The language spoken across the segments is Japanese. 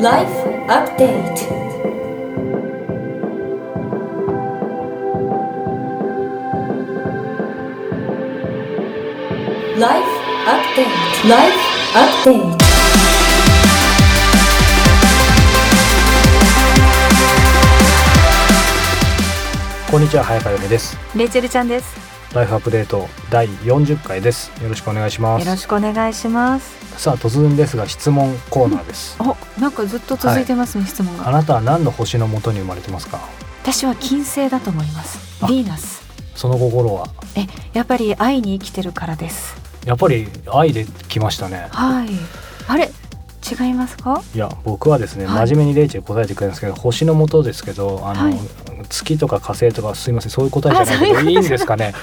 Life Update Life Update Life Update こんにちは早川由美ですレイチェルちゃんです。ライフアップデート第40回ですよろしくお願いしまよろすしくお願いします。さあ突然ですが質問コーナーです、お、なんかずっと続いてますね、質問が。あなたは何の星のもとに生まれてますか？私は金星だと思います。あヴィーナス。その心は？え、やっぱり愛に生きてるからです。やっぱり愛で来ましたねはい。あれ、違いますか？いや僕はですね、はい真面目にレイチェル答えてくれるんですけど星のもとですけどあの、はい月とか火星とかすいませんそういう答えじゃないけどいい。いんですかね？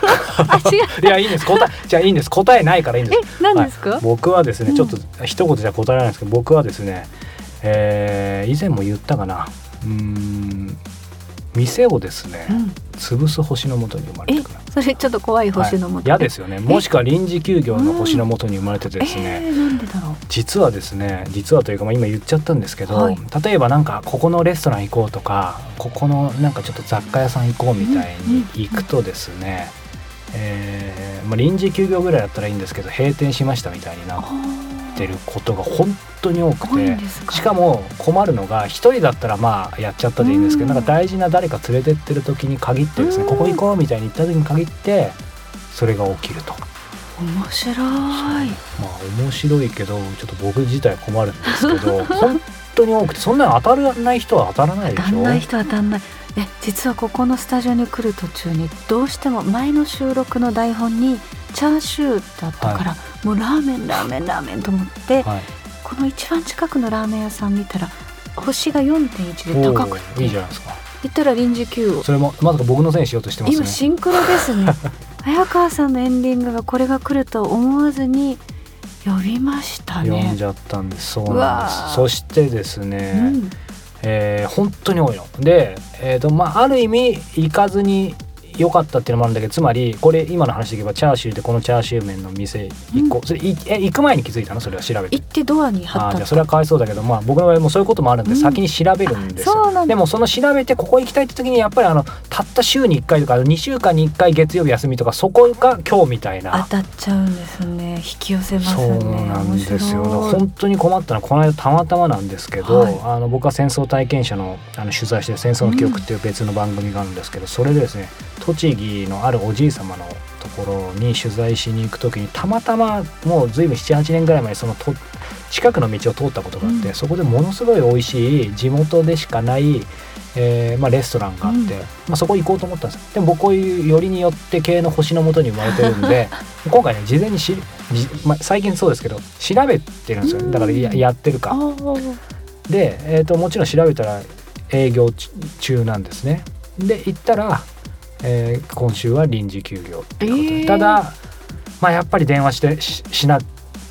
いやいいんです。答えじゃあいいんです。答えないからいいんです。え、何ですか？はい。僕はですね、うん。ちょっと一言じゃ答えられないんですけど僕はですね、えー以前も言ったかな。うーん店をですね、うん。潰す星のもとに生まれえてくる、それちょっと怖い星のもと。嫌ですよね。もしくは臨時休業の星のもとに生まれててですね、え？ー、なんでだろう。実はですね実はというか、まあ、今言っちゃったんですけど、はい。例えばなんかここのレストラン行こうとかここのなんかちょっと雑貨屋さん行こうみたいに行くとですね、えーまあ、臨時休業ぐらいだったらいいんですけど閉店しましたみたいになっあてることが本当に多くてしかも困るのが一人だったらまあやっちゃったでいいんですけど、うん。なんか大事な誰か連れてってる時に限ってですね、うん。ここ行こうみたいに言った時に限ってそれが起きると。面白い。まあ面白いけどちょっと僕自体困るんですけど 本当に多くてそんなの当たらない人は当たらないでしょ？当たんない人は当たんない。え実はここのスタジオに来る途中にどうしても前の収録の台本にチャーシューだったから、もうラーメンラーメンラーメンと思って、はい、この一番近くのラーメン屋さん見たら星が4.1で高くおて。ーいいじゃないですか。言ったら臨時休それもまさか僕のせいにしようとしてます今ね。シンクロですね。早川さんのエンディングがこれが来ると思わずに呼びました読んねじゃったんです。そうなんです。そしてですね、うん。えー本当に多いの。で、えーとまあ、ある意味行かずに良かったっていうのもあるんだけどつまりこれ今の話でいけばチャーシューでこのチャーシュー麺の店行こう、それいえ行く前に気づいたの？それは調べて。行ってドアに貼ったじゃあそれはかわいそうだけど、まあ、僕の場合もそういうこともあるんで、うん先に調べるんですよ。うなんだ。でもその調べてここ行きたいって時にやっぱりあのたった週に1回とか2週間に1回月曜日休みとかそこが今日みたいな当たっちゃうんですね。引き寄せますそうなんですよ。本当に困ったのはこの間たまたまなんですけど、はい。あの僕は戦争体験者のあの取材してる「戦争の記憶」っていう別の番組があるんですけど、それでですね栃木のあるおじい様のところに取材しに行く時にたまたまもうずいぶん78年ぐらい前にそのと近くの道を通ったことがあって、うん。そこでものすごい美味しい地元でしかない、えーまあ、レストランがあって、うんまあ、そこ行こうと思ったんです。よでも僕こういうよりによって系の星のもとに生まれてるんで 今回ね事前にし、じまあ、最近そうですけど調べてるんですよ。だからややってるあか。ー。で、えー、ともちろん調べたら営業中なんですね。で行ったら、えー今週は臨時休業っていうことで、えー。ただ、まあ、やっぱり電話してししな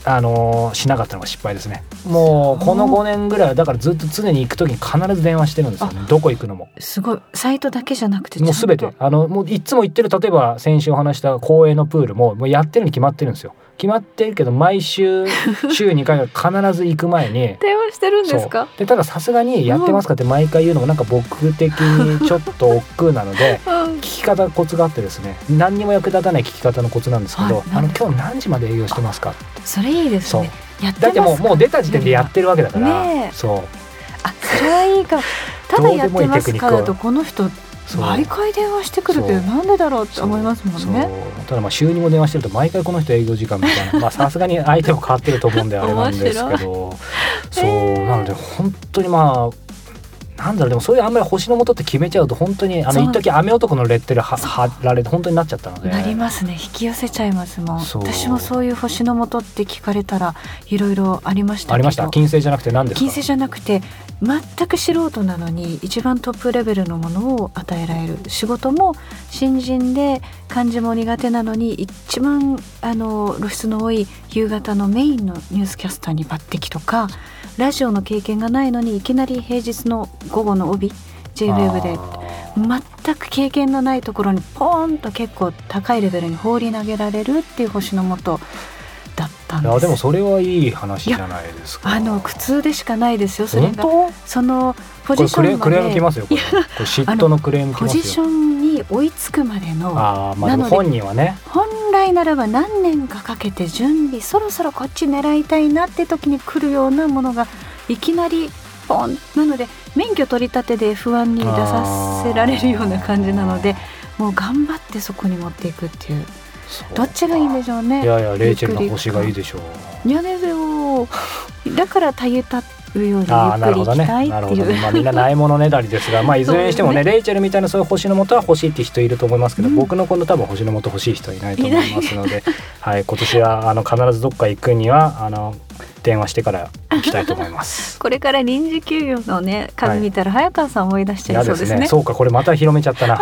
あのーしなかったのが失敗ですね。もうこのそう5年ぐらいはだからずっと常に行く時に必ず電話してるんですよね。どこ行くのも。すごい。サイトだけじゃなくてもう全て。あのもういつも行ってる例えば先週お話した公営のプールももうやってるに決まってるんですよ決まってるけど毎週週2回は必ず行く前に 電話してるんですか？でたださすがに「やってますか?」って毎回言うのもなんか僕的にちょっと億劫なのでうん。聞き方コツがあってですね何にも役立たない聞き方のコツなんですけど「あの今日何時まで営業してますか?」それいいですね。やってだってもうもう出た時点でやってるわけだから、ねえ。そう。あそれはいいかも。ただやってますかだとこの人毎回電話してくるけどそう。なんでだろうって思いますもんね。ただまあ週にも電話してると毎回この人営業時間みたいな。まあさすがに相手も変わってると思うんであれなんですけど。そう。なので本当にまあなんだろうでもそういうあんまり星の元って決めちゃうと本当にあの一時雨男のレッテルは貼られて本当になっちゃったので。なりますね。引き寄せちゃいますもん。私もそういう星の元って聞かれたらいろいろありましたありました？金星じゃなくて何ですか？金星じゃなくて全く素人なのに一番トップレベルのものを与えられる。仕事も新人で漢字も苦手なのに一番あの露出の多い夕方のメインのニュースキャスターに抜擢とかラジオの経験がないのにいきなり平日の午後の帯 JWAVE であ全く経験のないところにポーンと結構高いレベルに放り投げられるっていう星のもとだったんです。いやでもそれはいい話じゃないですか。あの苦痛でしかないですよそれ本が当？そのポジションまクレクレーム来でますよこれ。嫉妬のクレーム来ポジションに追いつくまでの。ああまあ本人はね。本来ならば何年かかけて準備そろそろこっち狙いたいなって時に来るようなものがいきなりポンなので免許取り立てで F1 に出させられるような感じなのでもう頑張ってそこに持っていくっていう。どっちがいいんでしょうね。いやいやレイチェルの星がいいでしょう。いやですよだからたゆたうようにゆああなっくりるほどね。行きたいっていう、なるほどね、まあ、みんなないものねだりですが。まあいずれにしてもねそうレイチェルみたいなそういう星のもとは欲しいって人いると思いますけど、うん。僕の今度多分星のもと欲しい人はいないと思いますので はい今年はあの必ずどっか行くにはあの電話してから行きたいと思います。これから臨時休業のね紙見たら早川さん思い出しちゃいそうですすね。そうかこれまた広めちゃったな。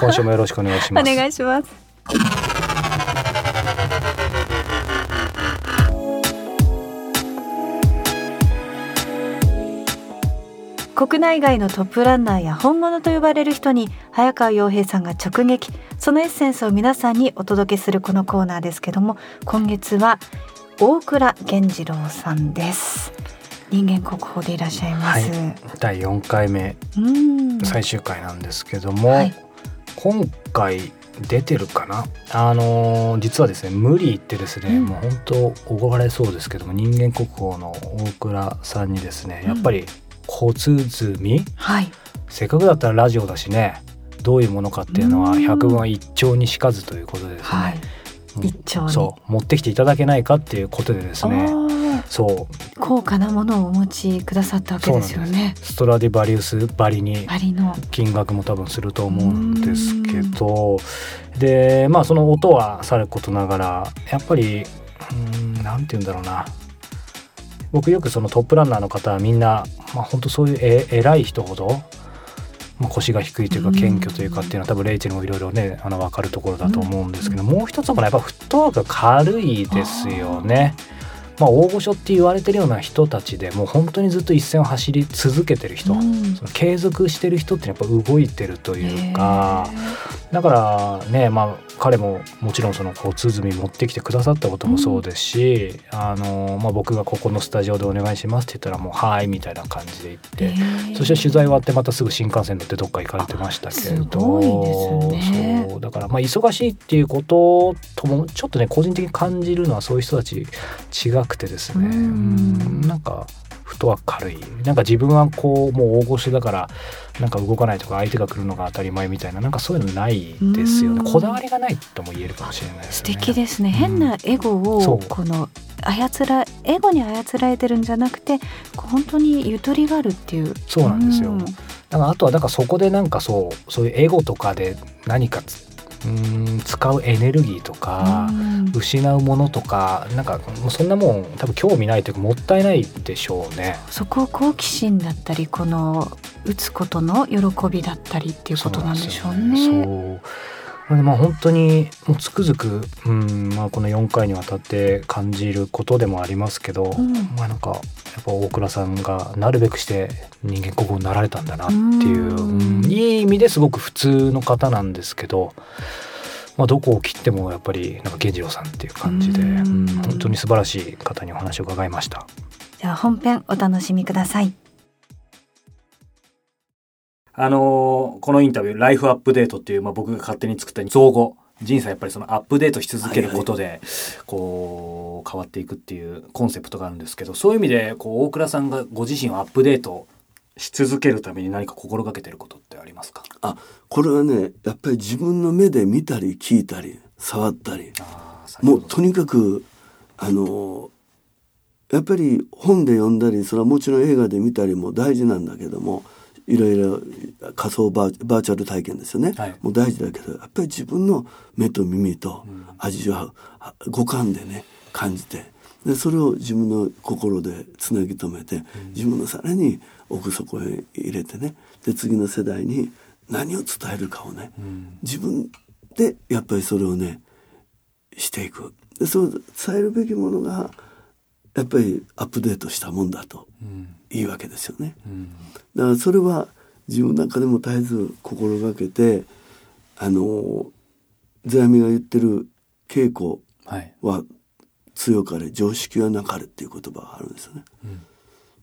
今週もよろしくお願いしおます。願いします。国内外のトップランナーや本物と呼ばれる人に早川洋平さんが直撃。そのエッセンスを皆さんにお届けするこのコーナーですけども今月は大倉源次郎さんです。人間国宝でいらっしゃいます、はい。第4回目。うん。最終回なんですけども、はい。今回出てるかな？あのー実はですね無理言ってですね、うん。もう本当怒られそうですけども人間国宝の大倉さんにですねやっぱり小鼓、はい。せっかくだったらラジオだしねどういうものかっていうのはうん。百聞は一丁にしかずということでですね、はい。そう。持ってきていただけないかっていうことでですね。そう。高価なものをお持ちくださったわけですよね。ストラディバリウスばりにバリの。金額も多分すると思うんですけど。でまあその音はさることながらやっぱりうーんなんて言うんだろうな僕よくそのトップランナーの方はみんな、まあ、本当そういうえ偉い人ほど、まあ、腰が低いというかうん。謙虚というかっていうのは多分レイチェルもいろいろねあの分かるところだと思うんですけど、もう一つはやっぱフットワークが軽いですよね。まあ、大御所って言われてるような人たちでもう本当にずっと一線を走り続けてる人、うん。その継続してる人ってやっぱ動いてるというかだからねまあ彼ももちろんそのこう鼓持ってきてくださったこともそうですし、あのまあ、僕がここのスタジオでお願いしますって言ったらもう「はい」みたいな感じで言って。へー。そして取材終わってまたすぐ新幹線乗ってどっか行かれてましたけれどね。そうだからまあ忙しいっていうことともちょっとね個人的に感じるのはそういう人たち違くてですねうん。うんなんかフットワーク軽い。なんか自分はこうもう大御所だからなんか動かないとか相手が来るのが当たり前みたいななんかそういうのないですよね。うん。こだわりがないとも言えるかもしれないです素ね。敵ですね、うん。変なエゴをこの操らエゴに操られてるんじゃなくて本当にゆとりがあるっていう。そうなんですよ。うん。だからあとはだからそこでなんかそうそういうエゴとかで何かつうーん使うエネルギーとか、うん失うものとかなんかもうそんなもん多分興味ないというかもったいないでしょうね。そこを好奇心だったりこの打つことの喜びだったりっていうことなんでしょうね。そうねまあ本当にもうつくづく、うんまあ、この4回にわたって感じることでもありますけど、うんまあなんかやっぱ大倉さんがなるべくして人間国宝になられたんだなっていう、うんうんいい意味ですごく普通の方なんですけど、まあ、どこを切ってもやっぱりなんか源次郎さんっていう感じで、うんうん本当に素晴らしい方にお話を伺いました。じゃあ本編お楽しみください。あのーこのインタビュー、ライフアップデートっていう、まあ、僕が勝手に作った造語。人生やっぱりそのアップデートし続けることで、こう、変わっていくっていうコンセプトがあるんですけど、そういう意味で、こう、大倉さんがご自身をアップデートし続けるために何か心がけてることってありますか？あこれはねやっぱり自分の目で見たり聞いたり触ったり。もうとにかくあのやっぱり本で読んだりそれはもちろん映画で見たりも大事なんだけどもいろいろ仮想バーバーチャル体験ですよね、はい。もう大事だけどやっぱり自分の目と耳とん。味わう、あ五感でね感じてでそれを自分の心でつなぎ止めて、自分のさらに奥底へ入れてねで次の世代に何を伝えるかをね、うん。自分でやっぱりそれをねしていく。でそう伝えるべきものがやっぱりアップデートしたもんだとうん。いいわけですよね。うん。だからそれは自分の中でも絶えず心がけてあの世阿弥が言ってる稽古は強かれ常識はなかれっていう言葉があるんですよね。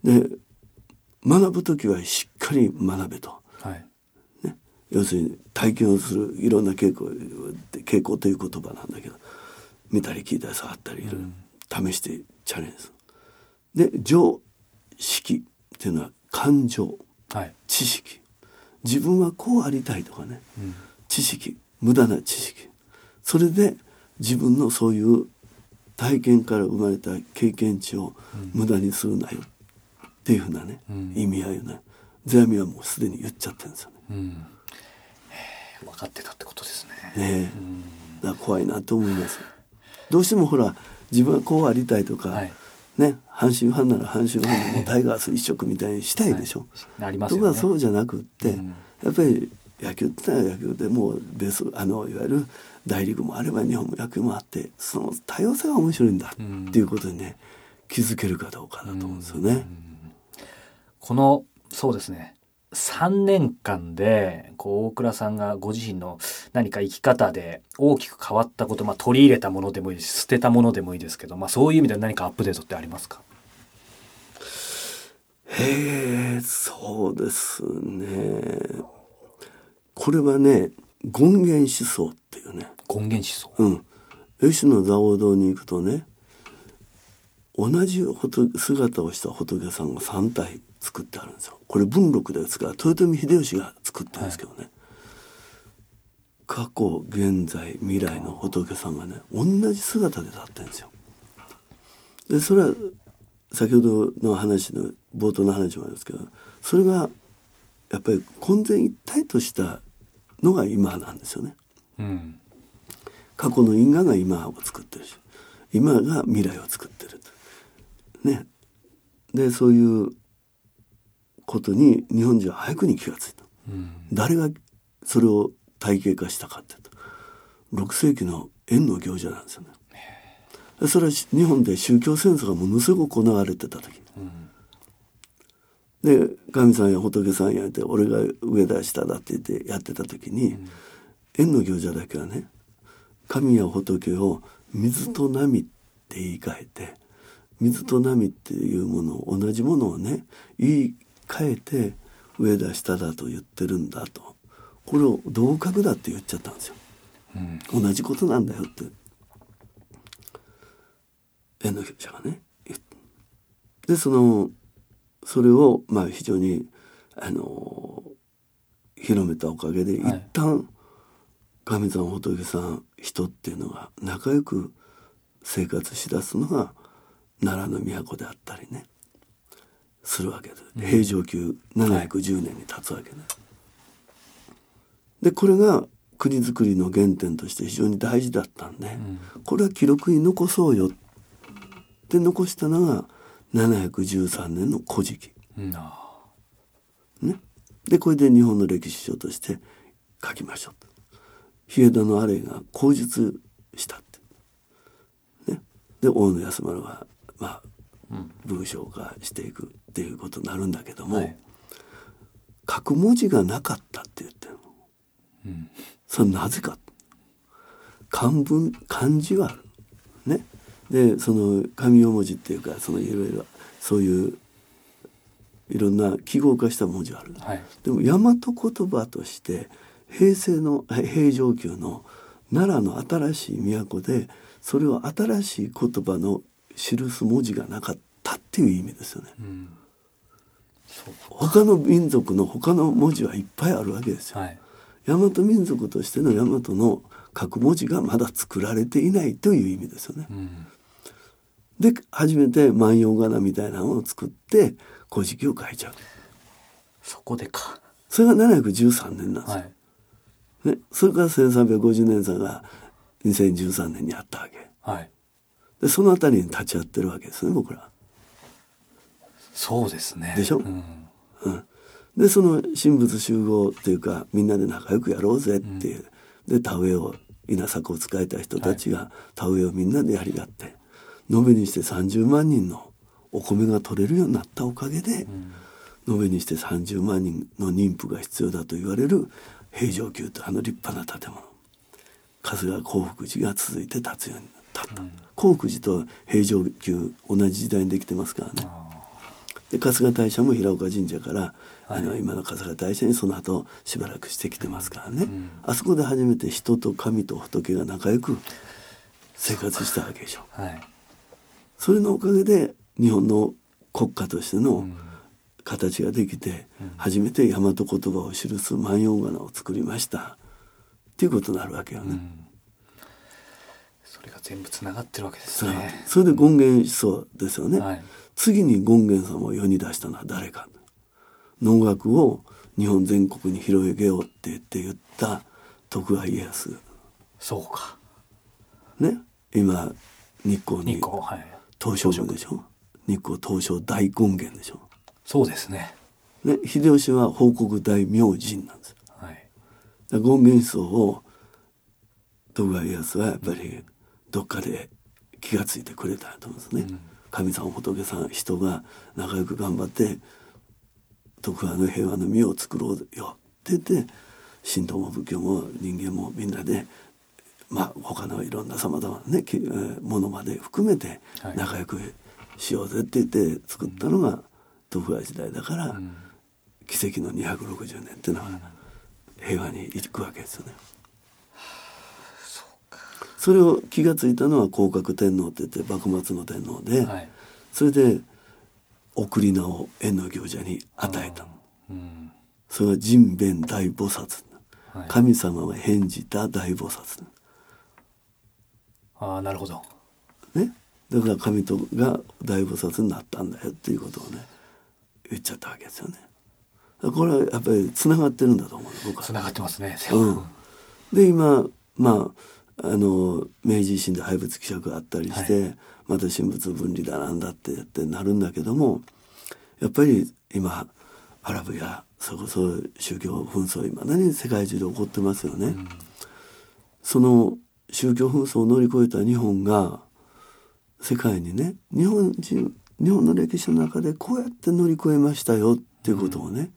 で学ぶ時はしっかり学べと。はい。要するに体験をするいろんな傾向傾向という言葉なんだけど見たり聞いたり触ったりいろいろ試してチャレンジ。する。で常識っていうのは感情。はい。知識。自分はこうありたいとかね、知識。無駄な知識。それで自分のそういう体験から生まれた経験値を無駄にするなよ。っていうふうなね、ん。意味合いをね。世阿弥はもうすでに言っちゃってるんですよね。うん。分かってたってことですね。ねえ。だから怖いなと思います。どうしてもほら自分はこうありたいとか、はい。ね阪神ファンなら阪神ファンでもタイガース一色みたいにしたい。でしょ。ありますよね。ところがそうじゃなくって、うん。やっぱり野球ってのは野球でもうベースあのいわゆる大リーグもあれば日本も野球もあってその多様性が面白いんだうん。っていうことにね気づけるかどうかだと思うんですよね。このそうですね3年間でこう大倉さんがご自身の何か生き方で大きく変わったこと、まあ、取り入れたものでもいいです。し捨てたものでもいいですけど、まあ、そういう意味で何かアップデートってありますか？へえそうですね。これはね権現思想っていうね。権現思想。うん。吉野蔵王堂に行くとね同じ仏姿をした仏さんが3体作ってあるんですよ。これ文禄ですから豊臣秀吉が作ったんですけどね、過去現在未来の仏さんがね同じ姿で立ってるんですよ。でそれは先ほどの話の冒頭の話もあるんですけどそれがやっぱり混然一体としたのが今なんですよね。うん。過去の因果が今を作ってるし今が未来を作ってると。ね。でそういうことに日本人は早くに気がついた。うん誰がそれを体系化したかっていうと6世紀の円の行者なんですよね。それは日本で宗教戦争がものすごく行われてた時。で神さんや仏さんやって俺が上だ下だって言ってやってた時に、円の行者だけはね神や仏を水と波って言い換えて水と波っていうものを同じものをね言い換えて上だ下だと言ってるんだと。これを同格だって言っちゃったんですよ。うん同じことなんだよって。円の行者がね。でそのそれをまあ非常にあの広めたおかげで、はい。一旦神さん仏さん人っていうのが仲良く生活しだすのが奈良の都であったりねするわけで平城宮710年に経つわけね。でこれが国づくりの原点として非常に大事だったんで、これは記録に残そうよって残したのが713年の「古事記うんあ」ね。でこれで日本の歴史書として書きましょうと。日枝のあれが口述したって。ね、で大野安丸はまあ文章化していくっていうことになるんだけども、はい。書く文字がなかったって言ってるの。うん。それなぜか。漢文漢字はある。ね。でその紙四文字っていうかそのいろいろそういういろんな記号化した文字はある、はい。でも大和言葉として平成のえ平城宮の奈良の新しい都でそれを新しい言葉の記す文字がなかったっていう意味ですよね。うん他の民族の他の文字はいっぱいあるわけですよ。はい大和民族としての大和の書く文字がまだ作られていないという意味ですよね。うんで初めて万葉仮名みたいなのを作って「古事記」を書いちゃう。そこでかそれが713年なんですよ。はいね、それから1350年差が2013年にあったわけ。はいでそのあたりに立ち会ってるわけですね僕ら。そうですね。でしょ？うん。うん、でその神仏集合っていうかみんなで仲良くやろうぜっていう、で田植えを稲作を使えた人たちが田植えをみんなでやり合って延べにして30万人のお米が取れるようになったおかげで、延べにして30万人の妊婦が必要だと言われる平城宮とあの立派な建物。春日興福寺が続いて立つようにかった。興福寺と平城宮同じ時代にできてますからね。で春日大社も平岡神社から、あの今の春日大社にその後しばらくしてきてますからね、あそこで初めて人と神と仏が仲良く生活したわけでしょ。はい。それのおかげで日本の国家としての形ができて、初めて大和言葉を記す万葉仮名を作りました。っていうことになるわけよね。それが全部つながってるわけですね。それで権現思想ですよね、はい。次に権現様を世に出したのは誰か。能楽を日本全国に広げようって言って言った徳川家康。そうか。ね？今日光日に光はい。東照宮でしょ？日光東照大権現でしょ、そうですね。ね、秀吉は報国大明神なんです。よはい。権現思想を徳川家康はやっぱりどっかで気がついてくれたと思うんですね、神さん仏さん人が仲良く頑張って徳川の平和の実を作ろうよって言って神道も仏教も人間もみんなでまあ他のいろんなさまざまなねものまで含めてはい。仲良くしようぜって言って作ったのが徳川時代だから、奇跡の260年っていうのは平和に行くわけですよね。それを気がついたのは広角天皇って言って幕末の天皇で、はい。それで送り名を縁の行者に与えた。うん。それは人弁大菩薩、はい。神様は返じた大菩薩。ああなるほど。ね？だから神とが大菩薩になったんだよっていうことをね言っちゃったわけですよね。これはやっぱりつながってるんだと思う僕は。つながってますね。うん、で今まああの明治維新で廃仏希釈があったりして、また神仏分離だなんだってってなるんだけどもやっぱり今アラブやそれこそ宗教紛争今何世界中で起こってますよね。その宗教紛争を乗り越えた日本が世界にね日本人日本の歴史の中でこうやって乗り越えましたよっていうことをね、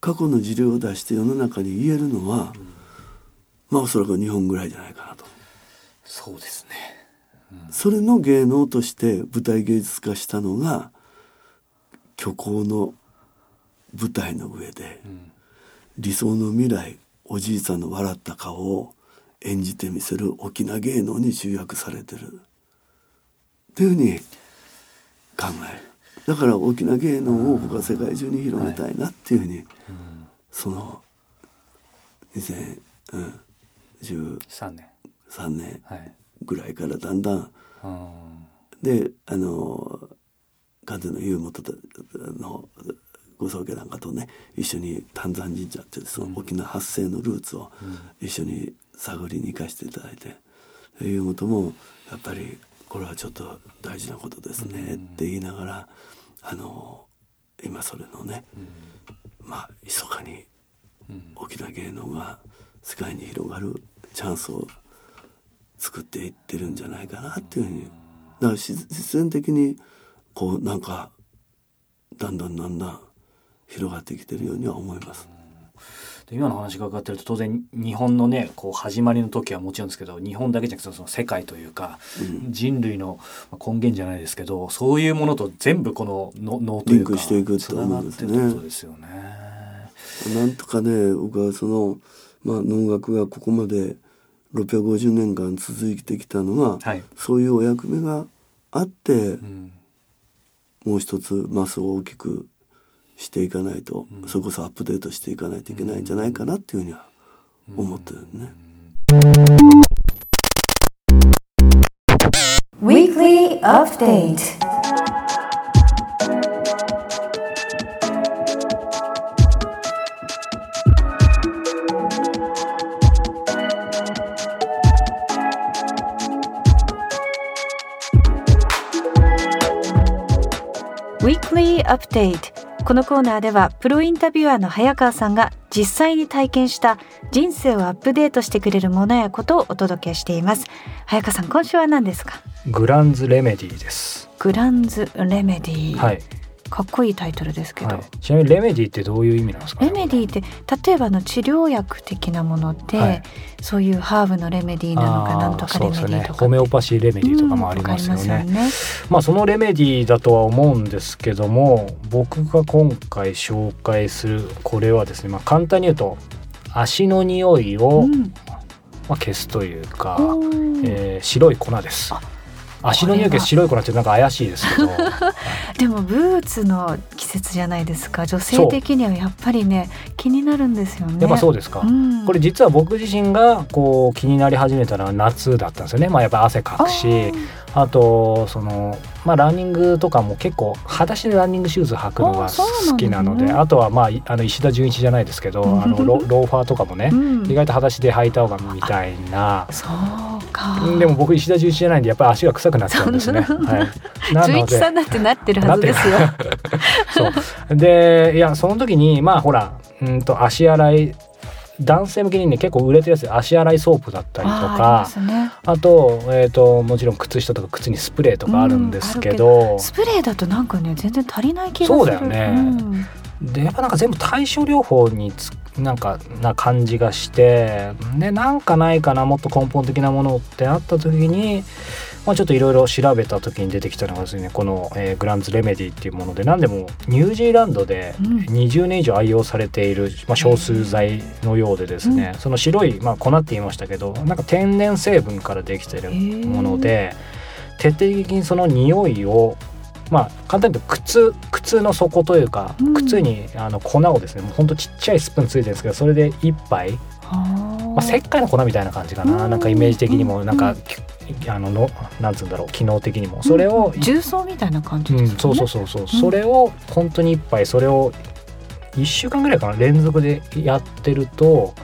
過去の事例を出して世の中に言えるのは、まあおそらく日本ぐらいじゃないかなと。そうですね。うん、それの芸能として舞台芸術化したのが虚構の舞台の上で、うん、理想の未来おじいさんの笑った顔を演じてみせる沖縄芸能に集約されてる。っていうふうに考える。だから沖縄芸能を僕は世界中に広めたいなっていうふうに、うん。はい、その2000、うん。13年。3年。ぐらいからだんだん、はい、であの関西の湯本のご宗家なんかとね一緒に丹山神社ってその沖縄発生のルーツを一緒に探りに行かせていただいて、うん、いうこともやっぱりこれはちょっと大事なことですねって言いながら、あの今それのね、うん、まあ密かに沖縄芸能が、うん世界に広がるチャンスを作っていってるんじゃないかなっていうふうにだから自自然的にこうなんかだんだんだんだん広がってきてるようには思います。で今の話が伺ってると当然日本のねこう始まりの時はもちろんですけど日本だけじゃなくてその世界というか、人類のまあ根源じゃないですけどそういうものと全部このの脳というかリンクしていくってるってことですよね。なんとかね僕はその、まあ、能楽がここまで650年間続いてきたのは、はい。そういうお役目があって、うん。もう一つマスを大きくしていかないと、それこそアップデートしていかないといけないんじゃないかなっていうふうには思ってるね。Weekly Update Weekly Update このコーナーではプロインタビュアーの早川さんが実際に体験した人生をアップデートしてくれるものやことをお届けしています早川さん今週は何ですか？グランズレメディです。グランズレメディ、はい。かっこいいタイトルですけど、はい、ちなみにレメディってどういう意味なんですか、レメディって例えばの治療薬的なもので、はい。そういうハーブのレメディなのかなんとかレメデそうですね。ィとかホメオパシーレメディとかもありますよね。うんますよね。まあそのレメディだとは思うんですけども僕が今回紹介するこれはですね、まあ、簡単に言うと足の匂いを、うん。まあ、消すというか、えー白い粉です。あ。足の匂いが白い粉ってなんか怪しいですけど。でもブーツの季節じゃないですか。女性的にはやっぱりね気になるんですよね。やっぱそうですか、うん。これ実は僕自身がこう気になり始めたのは夏だったんですよね、まあ、やっぱ汗かくしあとそのまあランニングとかも結構裸足でランニングシューズ履くのが好きなのであとはまあいあの石田純一じゃないですけどあのロローファーとかもねうん。意外と裸足で履いた方がみたいな。そうか。でも僕石田純一じゃないんでやっぱり足が臭くなっちゃうんですね。はい、なので純一さんだってなってるはずですよ。そう。でいやその時にまあほらうんと足洗い男性向けにね結構売れてるやつ足洗いソープだったりとかますね。あと,、えー、ともちろん靴下とか靴にスプレーとかあるんですけど、スプレーだとなんかね全然足りない気がする。そうだよね。うん。でやっぱなんか全部対症療法につなんかな感じがしてでなんかないかなもっと根本的なものってあった時に、まあ、ちょっといろいろ調べた時に出てきたのがですねこの、えーグランズレメディっていうもので何でもニュージーランドでうん。20年以上愛用されている、まあ、少数剤のようでですね、その白い、まあ、粉って言いましたけどなんか天然成分からできてるもので徹底的にその匂いをまあ簡単に言うと靴靴の底というか、うん。靴にあの粉をですねもうほんとちっちゃいスプーンついてるんですけどそれで一杯、まあ、石灰の粉みたいな感じかな、うん。なんかイメージ的にもなんか、うんあののなんつうんだろう機能的にも。それを、重曹みたいな感じうん、ですよね、そうそうそうそう、それを本当に一杯それを1週間ぐらいかな連続でやってると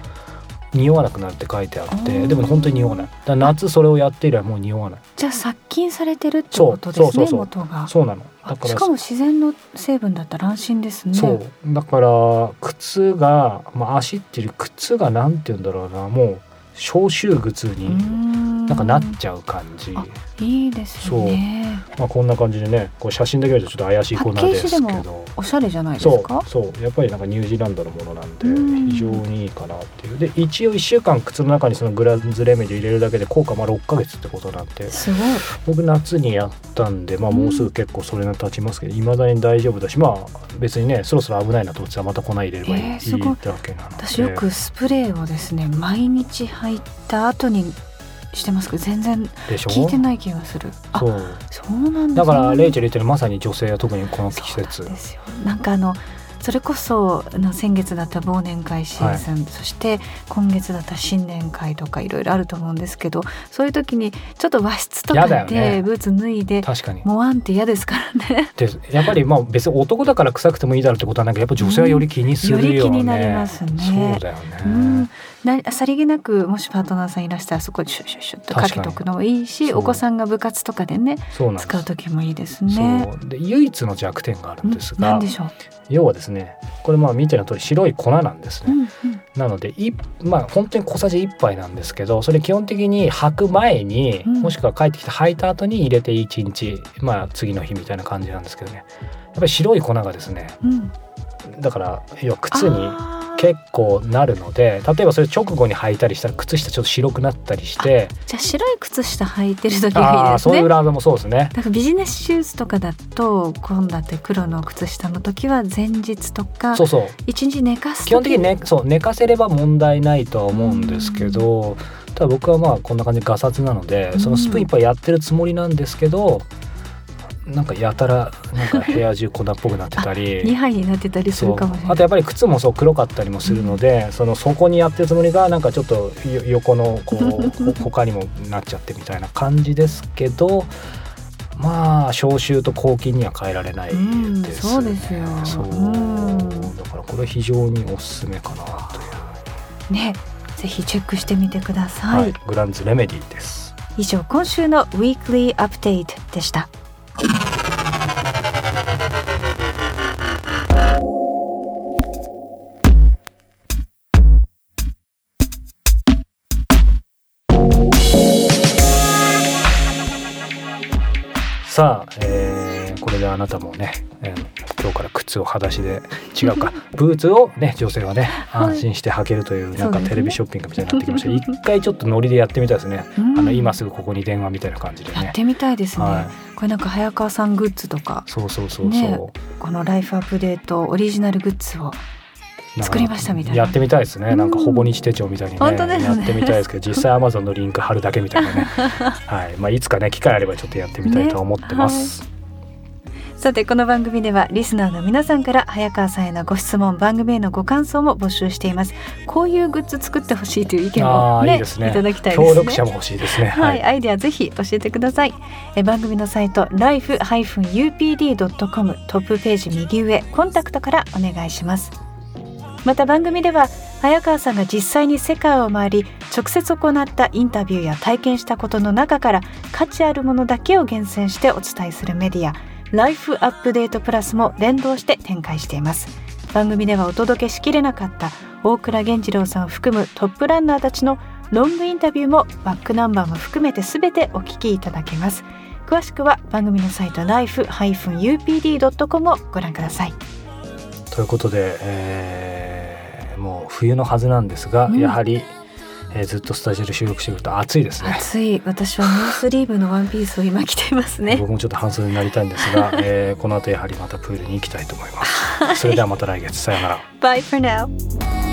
匂わなくなるって書いてあっあてー。でも本当に匂わない。だ夏それをやって以来もう匂わない。じゃあ殺菌されてるってことですねそうそうそう。そう元が。そうなの。あだからしかも自然の成分だったら安心ですね。そう。だから靴が、まあ、足っていう靴がなんて言うんだろうなもう消臭靴にななんかなっちゃう感じ、あいいですよねまあ、こんな感じでねこう写真だけ見るとちょっと怪しい粉パッケーですけジでもどおしゃれじゃないですそうかそう。やっぱりなんかニュージーランドのものなんでうん。非常にいいかなっていう。で一応1週間靴の中にそのグランズレメディ入れるだけで効果まあ6ヶ月ってことなんで。すごい。僕夏にやったんで、まあ、もうすぐ結構それが経ちますけどいまだに大丈夫だしまあ別にねそろそろ危ないなと思ってたらまた粉入れればいい,、えーすごい。いいだけなので。私よくスプレーをですね毎日入った後にしてますけど全然でしょ？効いてない気がする。あそう。そうなんだからレイチェルル言ってるまさに女性は特にこの季節。ですよ。なんかあのそれこそあの先月だった忘年会シーズン、そして今月だった新年会とかいろいろあると思うんですけどそういう時にちょっと和室とやかでブーツ脱いで確かに。もわんって嫌ですからね。でやっぱりまあ別に男だから臭くてもいいだろうってことはなんかやっぱ女性はより気にするよね、うん。より気になりますね。そうだよね、うん、なさりげなくもしパートナーさんいらしたらそこにシュッシュッシュッとかけとくのもいいしお子さんが部活とかでねそうなんです。使う時もいいですね。で唯一の弱点があるんですが何でしょう、要はですねこれまあ見ての通り白い粉なんですね、うんうん。なのでいまあ本当に小さじ1杯なんですけどそれ基本的に履く前に、うん。もしくは帰ってきて履いた後に入れて1日まあ次の日みたいな感じなんですけどね。やっぱり白い粉がですねうん、だから要は靴に結構なるので例えばそれ直後に履いたりしたら靴下ちょっと白くなったりしてじゃあ白い靴下履いてる時がいいですね。そういうもそうですね。だからビジネスシューズとかだと今だって黒の靴下の時は前日とかそうそう。一日寝かす時。基本的にねそう寝かせれば問題ないとは思うんですけど、ただ僕はまあこんな感じでガサツなので、うん。そのスプーンいっぱいやってるつもりなんですけどなんかやたらなんか部屋中粉っぽくなってた2り。杯になってたりすそうるかもしれない。あとやっぱり靴もそう黒かったりもするので、その底にやってるつもりがなんかちょっとよ横のこう ほ他にもなっちゃってみたいな感じですけどまあ消臭と抗菌には変えられないです、ねうんそうですよそううんだからこれ非常におすすめかなというねぜひチェックしてみてください。はい、グランズレメディです。以上今週の Weekly Update でした。さあ、えーこれれであなたもね、えー今日から靴を裸足で違うかブーツをね女性はねはい。安心して履けるというなんかテレビショッピングみたいになってきました。一回ちょっとノリでやってみたいですね、うん。あの今すぐここに電話みたいな感じでね。やってみたいですね、はい。これなんか早川さんグッズとか。そうそうそうそう、ね。このライフアップデートオリジナルグッズを作りましたみたいな。やってみたいですね。なんかほぼ日手帳みたいにね。本当ですね。やってみたいですけど実際アマゾンのリンク貼るだけみたいなね。はい。まあいつかね機会あればちょっとやってみたいと思ってます、さてこの番組ではリスナーの皆さんから早川さんへのご質問番組へのご感想も募集しています。こういうグッズ作ってほしいという意見あもねあいいですね。ただきたいですね。協力者も欲しいですね。はい、アイデアぜひ教えてください。え番組のサイト life-upd.com トップページ右上コンタクトからお願いしますまた番組では早川さんが実際に世界を回り直接行ったインタビューや体験したことの中から価値あるものだけを厳選してお伝えするメディアライフアップデートプラスも連動して展開しています。番組ではお届けしきれなかった大倉源次郎さんを含むトップランナーたちのロングインタビューもバックナンバーも含めて全てお聞きいただけます。詳しくは番組のサイト life-upd.com をご覧ください。ということで、えーもう冬のはずなんですが、うん。やはり、えーずっとスタジオで収録してくると暑いですね。暑い。私はノースリーブのワンピースを今着ていますね。僕もちょっと半袖になりたいんですが、えーこの後やはりまたプールに行きたいと思います。それではまた来月。さようなら。Bye for now